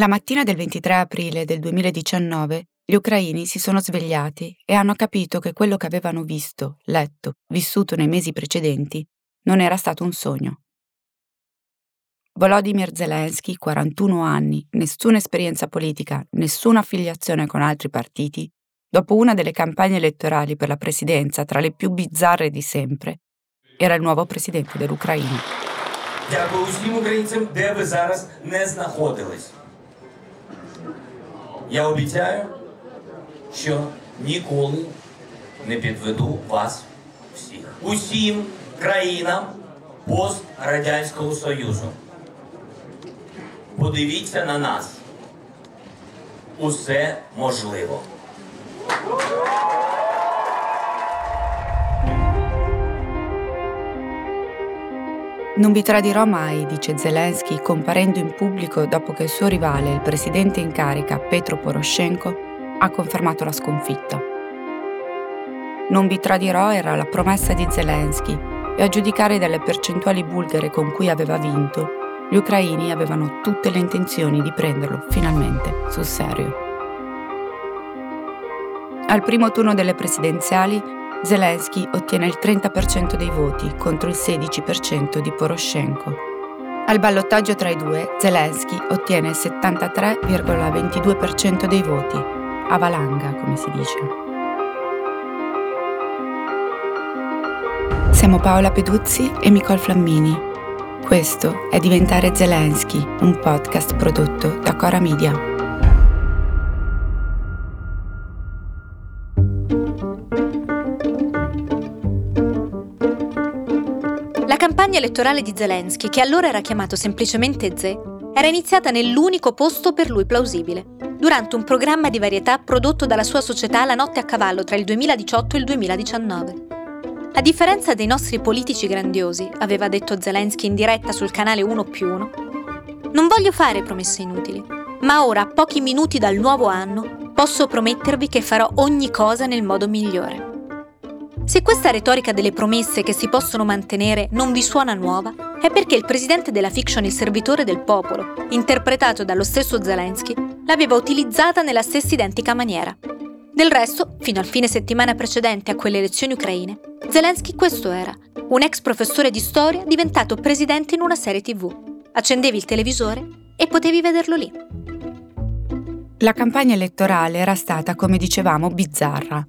La mattina del 23 aprile del 2019 gli ucraini si sono svegliati e hanno capito che quello che avevano visto, letto, vissuto nei mesi precedenti non era stato un sogno. Volodymyr Zelensky, 41 anni, nessuna esperienza politica, nessuna affiliazione con altri partiti, dopo una delle campagne elettorali per la presidenza tra le più bizzarre di sempre, era il nuovo presidente dell'Ucraina. Дякую усім українцям, де ви зараз не знаходились. Я обіцяю, що ніколи не підведу вас всіх. Усім країнам пострадянського Союзу. Подивіться на нас. Усе можливо. Non vi tradirò mai, dice Zelensky, comparendo in pubblico dopo che il suo rivale, il presidente in carica Petro Poroshenko, ha confermato la sconfitta. Non vi tradirò era la promessa di Zelensky e a giudicare dalle percentuali bulgare con cui aveva vinto, gli ucraini avevano tutte le intenzioni di prenderlo finalmente sul serio. Al primo turno delle presidenziali Zelensky ottiene il 30% dei voti contro il 16% di Poroshenko. Al ballottaggio tra i due, Zelensky ottiene il 73,22% dei voti, a valanga come si dice. Siamo Paola Peduzzi e Nicole Flammini. Questo è Diventare Zelensky, un podcast prodotto da Cora Media. Campagna elettorale di Zelensky, che allora era chiamato semplicemente Ze, era iniziata nell'unico posto per lui plausibile, durante un programma di varietà prodotto dalla sua società La notte a cavallo tra il 2018 e il 2019. A differenza dei nostri politici grandiosi, aveva detto Zelensky in diretta sul canale 1 più 1, non voglio fare promesse inutili, ma ora, a pochi minuti dal nuovo anno, posso promettervi che farò ogni cosa nel modo migliore. Se questa retorica delle promesse che si possono mantenere non vi suona nuova, è perché il presidente della fiction Il servitore del popolo, interpretato dallo stesso Zelensky, l'aveva utilizzata nella stessa identica maniera. Del resto, fino al fine settimana precedente a quelle elezioni ucraine, Zelensky questo era, un ex professore di storia diventato presidente in una serie tv. Accendevi il televisore e potevi vederlo lì. La campagna elettorale era stata, come dicevamo, bizzarra.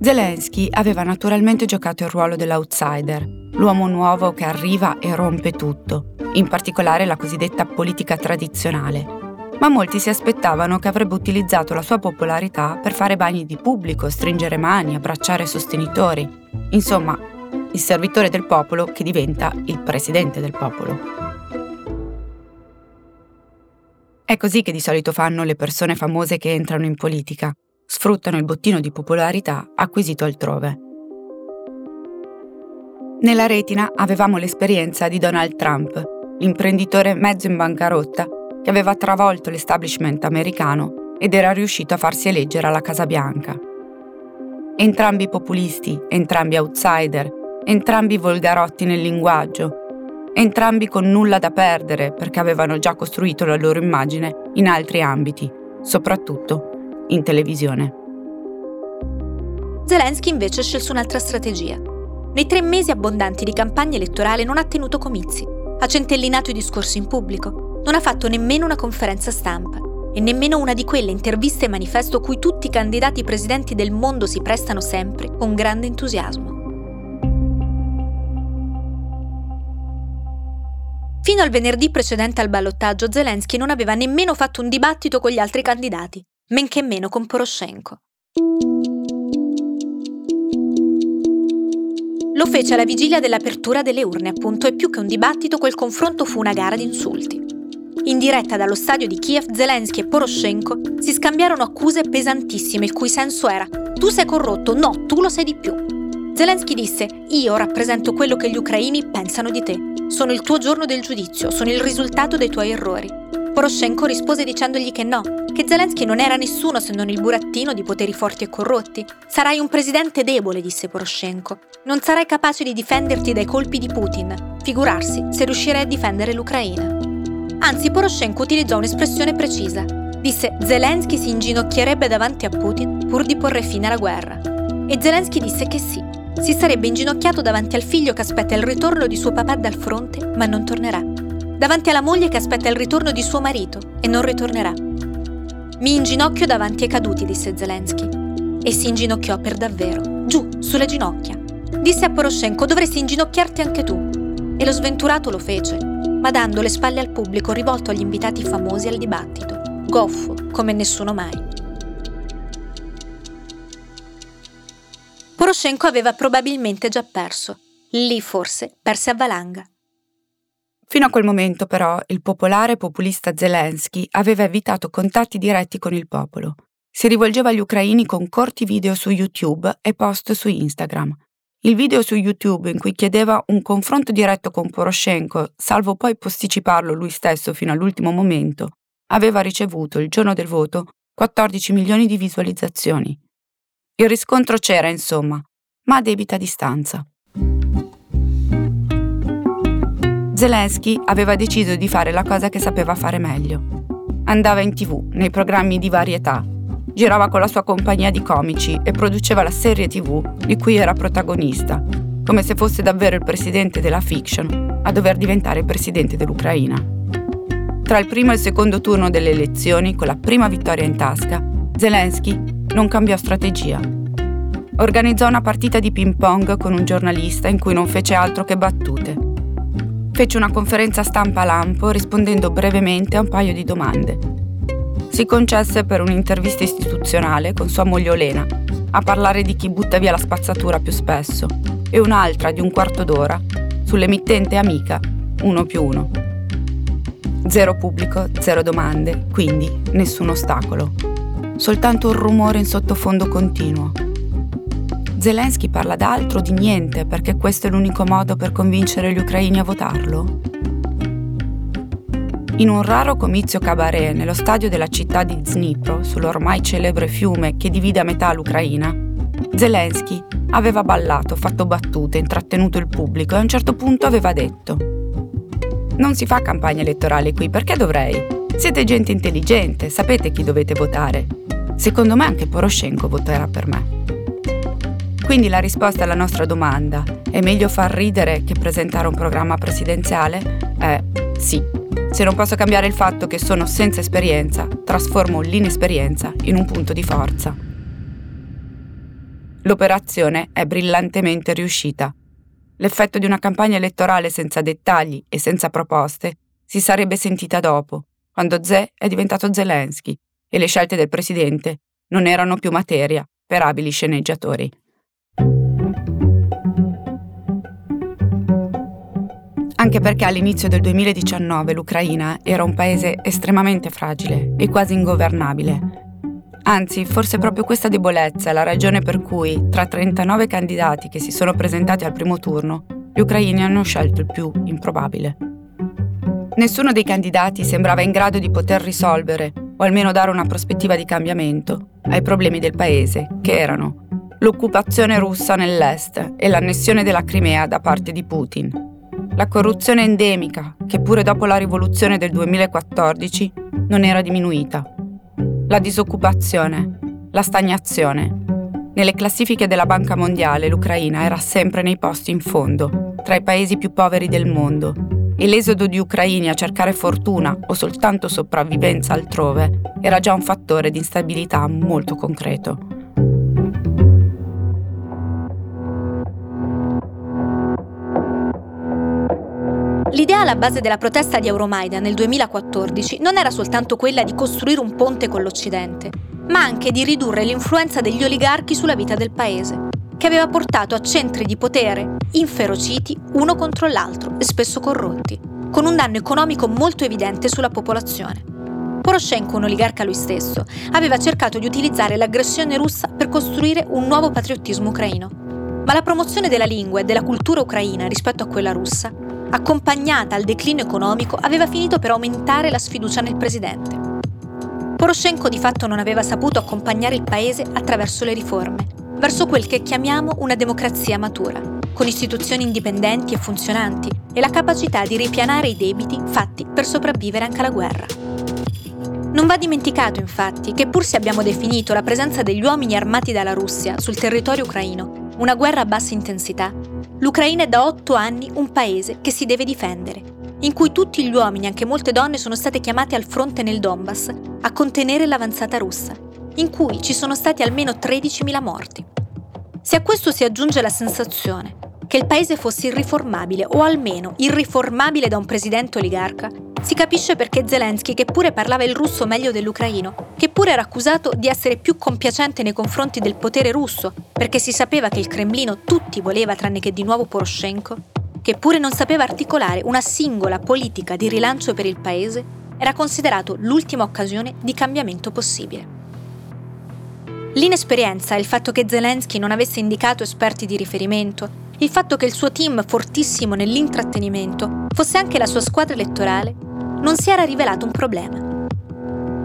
Zelensky aveva naturalmente giocato il ruolo dell'outsider, l'uomo nuovo che arriva e rompe tutto, in particolare la cosiddetta politica tradizionale. Ma molti si aspettavano che avrebbe utilizzato la sua popolarità per fare bagni di pubblico, stringere mani, abbracciare sostenitori. Insomma, il servitore del popolo che diventa il presidente del popolo. È così che di solito fanno le persone famose che entrano in politica sfruttano il bottino di popolarità acquisito altrove. Nella retina avevamo l'esperienza di Donald Trump, l'imprenditore mezzo in bancarotta che aveva travolto l'establishment americano ed era riuscito a farsi eleggere alla Casa Bianca. Entrambi populisti, entrambi outsider, entrambi volgarotti nel linguaggio, entrambi con nulla da perdere perché avevano già costruito la loro immagine in altri ambiti, soprattutto in televisione. Zelensky invece scelse un'altra strategia. Nei tre mesi abbondanti di campagna elettorale non ha tenuto comizi, ha centellinato i discorsi in pubblico, non ha fatto nemmeno una conferenza stampa e nemmeno una di quelle interviste e manifesto cui tutti i candidati presidenti del mondo si prestano sempre con grande entusiasmo. Fino al venerdì precedente al ballottaggio Zelensky non aveva nemmeno fatto un dibattito con gli altri candidati men che meno con Poroshenko. Lo fece alla vigilia dell'apertura delle urne, appunto, e più che un dibattito, quel confronto fu una gara di insulti. In diretta dallo stadio di Kiev, Zelensky e Poroshenko si scambiarono accuse pesantissime, il cui senso era: tu sei corrotto, no, tu lo sei di più. Zelensky disse: Io rappresento quello che gli ucraini pensano di te. Sono il tuo giorno del giudizio, sono il risultato dei tuoi errori. Poroshenko rispose dicendogli che no, che Zelensky non era nessuno se non il burattino di poteri forti e corrotti. Sarai un presidente debole, disse Poroshenko. Non sarai capace di difenderti dai colpi di Putin. Figurarsi se riuscirai a difendere l'Ucraina. Anzi, Poroshenko utilizzò un'espressione precisa. Disse Zelensky si inginocchierebbe davanti a Putin pur di porre fine alla guerra. E Zelensky disse che sì, si sarebbe inginocchiato davanti al figlio che aspetta il ritorno di suo papà dal fronte, ma non tornerà. Davanti alla moglie che aspetta il ritorno di suo marito e non ritornerà. Mi inginocchio davanti ai caduti, disse Zelensky. E si inginocchiò per davvero, giù, sulle ginocchia. Disse a Poroshenko, dovresti inginocchiarti anche tu. E lo sventurato lo fece, ma dando le spalle al pubblico rivolto agli invitati famosi al dibattito, goffo come nessuno mai. Poroshenko aveva probabilmente già perso. Lì forse perse a valanga. Fino a quel momento, però, il popolare populista Zelensky aveva evitato contatti diretti con il popolo. Si rivolgeva agli ucraini con corti video su YouTube e post su Instagram. Il video su YouTube in cui chiedeva un confronto diretto con Poroshenko, salvo poi posticiparlo lui stesso fino all'ultimo momento, aveva ricevuto il giorno del voto 14 milioni di visualizzazioni. Il riscontro c'era, insomma, ma a debita distanza. Zelensky aveva deciso di fare la cosa che sapeva fare meglio. Andava in tv, nei programmi di varietà, girava con la sua compagnia di comici e produceva la serie tv di cui era protagonista, come se fosse davvero il presidente della fiction a dover diventare presidente dell'Ucraina. Tra il primo e il secondo turno delle elezioni, con la prima vittoria in tasca, Zelensky non cambiò strategia. Organizzò una partita di ping pong con un giornalista in cui non fece altro che battute. Fece una conferenza stampa a lampo rispondendo brevemente a un paio di domande. Si concesse per un'intervista istituzionale con sua moglie Olena a parlare di chi butta via la spazzatura più spesso e un'altra di un quarto d'ora sull'emittente amica 1 più 1. Zero pubblico, zero domande, quindi nessun ostacolo soltanto un rumore in sottofondo continuo. Zelensky parla d'altro, di niente, perché questo è l'unico modo per convincere gli ucraini a votarlo? In un raro comizio cabaret nello stadio della città di Dnipro, sull'ormai celebre fiume che divide a metà l'Ucraina, Zelensky aveva ballato, fatto battute, intrattenuto il pubblico e a un certo punto aveva detto Non si fa campagna elettorale qui, perché dovrei? Siete gente intelligente, sapete chi dovete votare. Secondo me anche Poroshenko voterà per me. Quindi la risposta alla nostra domanda, è meglio far ridere che presentare un programma presidenziale? È sì. Se non posso cambiare il fatto che sono senza esperienza, trasformo l'inesperienza in un punto di forza. L'operazione è brillantemente riuscita. L'effetto di una campagna elettorale senza dettagli e senza proposte si sarebbe sentita dopo, quando Ze è diventato Zelensky e le scelte del presidente non erano più materia per abili sceneggiatori. Anche perché all'inizio del 2019 l'Ucraina era un paese estremamente fragile e quasi ingovernabile. Anzi, forse proprio questa debolezza è la ragione per cui, tra 39 candidati che si sono presentati al primo turno, gli ucraini hanno scelto il più improbabile. Nessuno dei candidati sembrava in grado di poter risolvere o almeno dare una prospettiva di cambiamento ai problemi del paese, che erano l'occupazione russa nell'est e l'annessione della Crimea da parte di Putin, la corruzione endemica, che pure dopo la rivoluzione del 2014 non era diminuita, la disoccupazione, la stagnazione. Nelle classifiche della Banca Mondiale l'Ucraina era sempre nei posti in fondo, tra i paesi più poveri del mondo e l'esodo di ucraini a cercare fortuna o soltanto sopravvivenza altrove era già un fattore di instabilità molto concreto. L'idea alla base della protesta di Euromaidan nel 2014 non era soltanto quella di costruire un ponte con l'Occidente, ma anche di ridurre l'influenza degli oligarchi sulla vita del paese che aveva portato a centri di potere inferociti uno contro l'altro e spesso corrotti, con un danno economico molto evidente sulla popolazione. Poroshenko, un oligarca lui stesso, aveva cercato di utilizzare l'aggressione russa per costruire un nuovo patriottismo ucraino. Ma la promozione della lingua e della cultura ucraina rispetto a quella russa, accompagnata al declino economico, aveva finito per aumentare la sfiducia nel presidente. Poroshenko di fatto non aveva saputo accompagnare il paese attraverso le riforme verso quel che chiamiamo una democrazia matura. con istituzioni indipendenti e funzionanti e la capacità di ripianare i debiti fatti per sopravvivere anche alla guerra. Non va dimenticato infatti che pur se abbiamo definito la presenza degli uomini armati dalla Russia sul territorio ucraino una guerra a bassa intensità, l'Ucraina è da otto anni un paese che si deve difendere, in cui tutti gli uomini, anche molte donne, sono state chiamate al fronte nel Donbass a contenere l'avanzata russa, in cui ci sono stati almeno 13.000 morti. Se a questo si aggiunge la sensazione che il paese fosse irriformabile o almeno irriformabile da un presidente oligarca, si capisce perché Zelensky, che pure parlava il russo meglio dell'ucraino, che pure era accusato di essere più compiacente nei confronti del potere russo, perché si sapeva che il Cremlino tutti voleva tranne che di nuovo Poroshenko, che pure non sapeva articolare una singola politica di rilancio per il paese, era considerato l'ultima occasione di cambiamento possibile. L'inesperienza e il fatto che Zelensky non avesse indicato esperti di riferimento, il fatto che il suo team fortissimo nell'intrattenimento fosse anche la sua squadra elettorale, non si era rivelato un problema.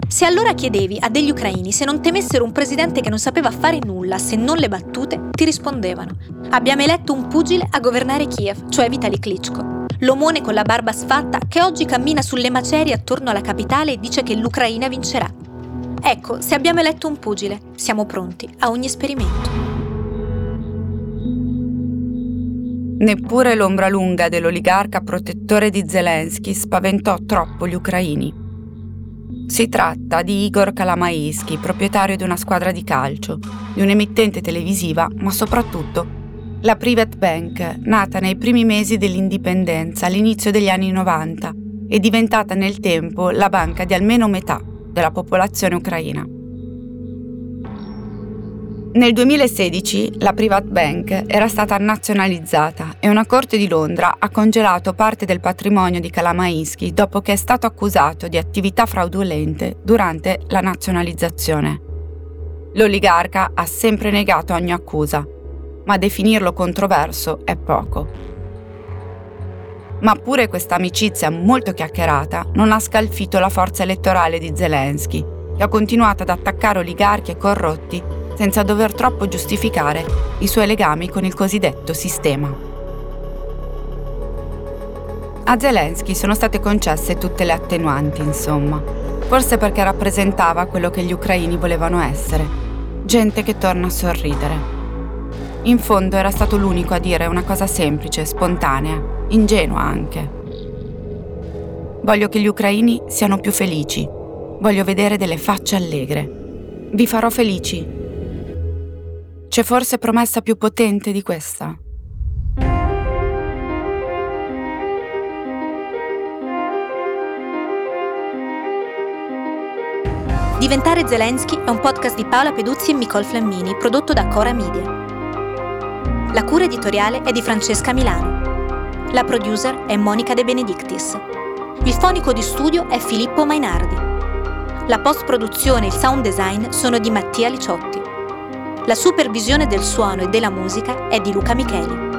Se allora chiedevi a degli ucraini se non temessero un presidente che non sapeva fare nulla se non le battute, ti rispondevano: Abbiamo eletto un pugile a governare Kiev, cioè Vitali Klitschko. L'omone con la barba sfatta che oggi cammina sulle macerie attorno alla capitale e dice che l'Ucraina vincerà. Ecco, se abbiamo eletto un pugile, siamo pronti a ogni esperimento. Neppure l'ombra lunga dell'oligarca protettore di Zelensky spaventò troppo gli ucraini. Si tratta di Igor Kalamaisky, proprietario di una squadra di calcio, di un'emittente televisiva, ma soprattutto la Private Bank, nata nei primi mesi dell'indipendenza all'inizio degli anni 90 e diventata nel tempo la banca di almeno metà della popolazione ucraina. Nel 2016 la Private Bank era stata nazionalizzata e una corte di Londra ha congelato parte del patrimonio di Kalamaisky dopo che è stato accusato di attività fraudolente durante la nazionalizzazione. L'oligarca ha sempre negato ogni accusa, ma definirlo controverso è poco. Ma pure questa amicizia molto chiacchierata non ha scalfito la forza elettorale di Zelensky, che ha continuato ad attaccare oligarchi e corrotti senza dover troppo giustificare i suoi legami con il cosiddetto sistema. A Zelensky sono state concesse tutte le attenuanti, insomma, forse perché rappresentava quello che gli ucraini volevano essere, gente che torna a sorridere. In fondo era stato l'unico a dire una cosa semplice, spontanea, ingenua anche. Voglio che gli ucraini siano più felici, voglio vedere delle facce allegre. Vi farò felici, c'è forse promessa più potente di questa? Diventare Zelensky è un podcast di Paola Peduzzi e Nicole Flammini, prodotto da Cora Media. La cura editoriale è di Francesca Milano. La producer è Monica De Benedictis. Il fonico di studio è Filippo Mainardi. La post-produzione e il sound design sono di Mattia Liciotti. La supervisione del suono e della musica è di Luca Micheli.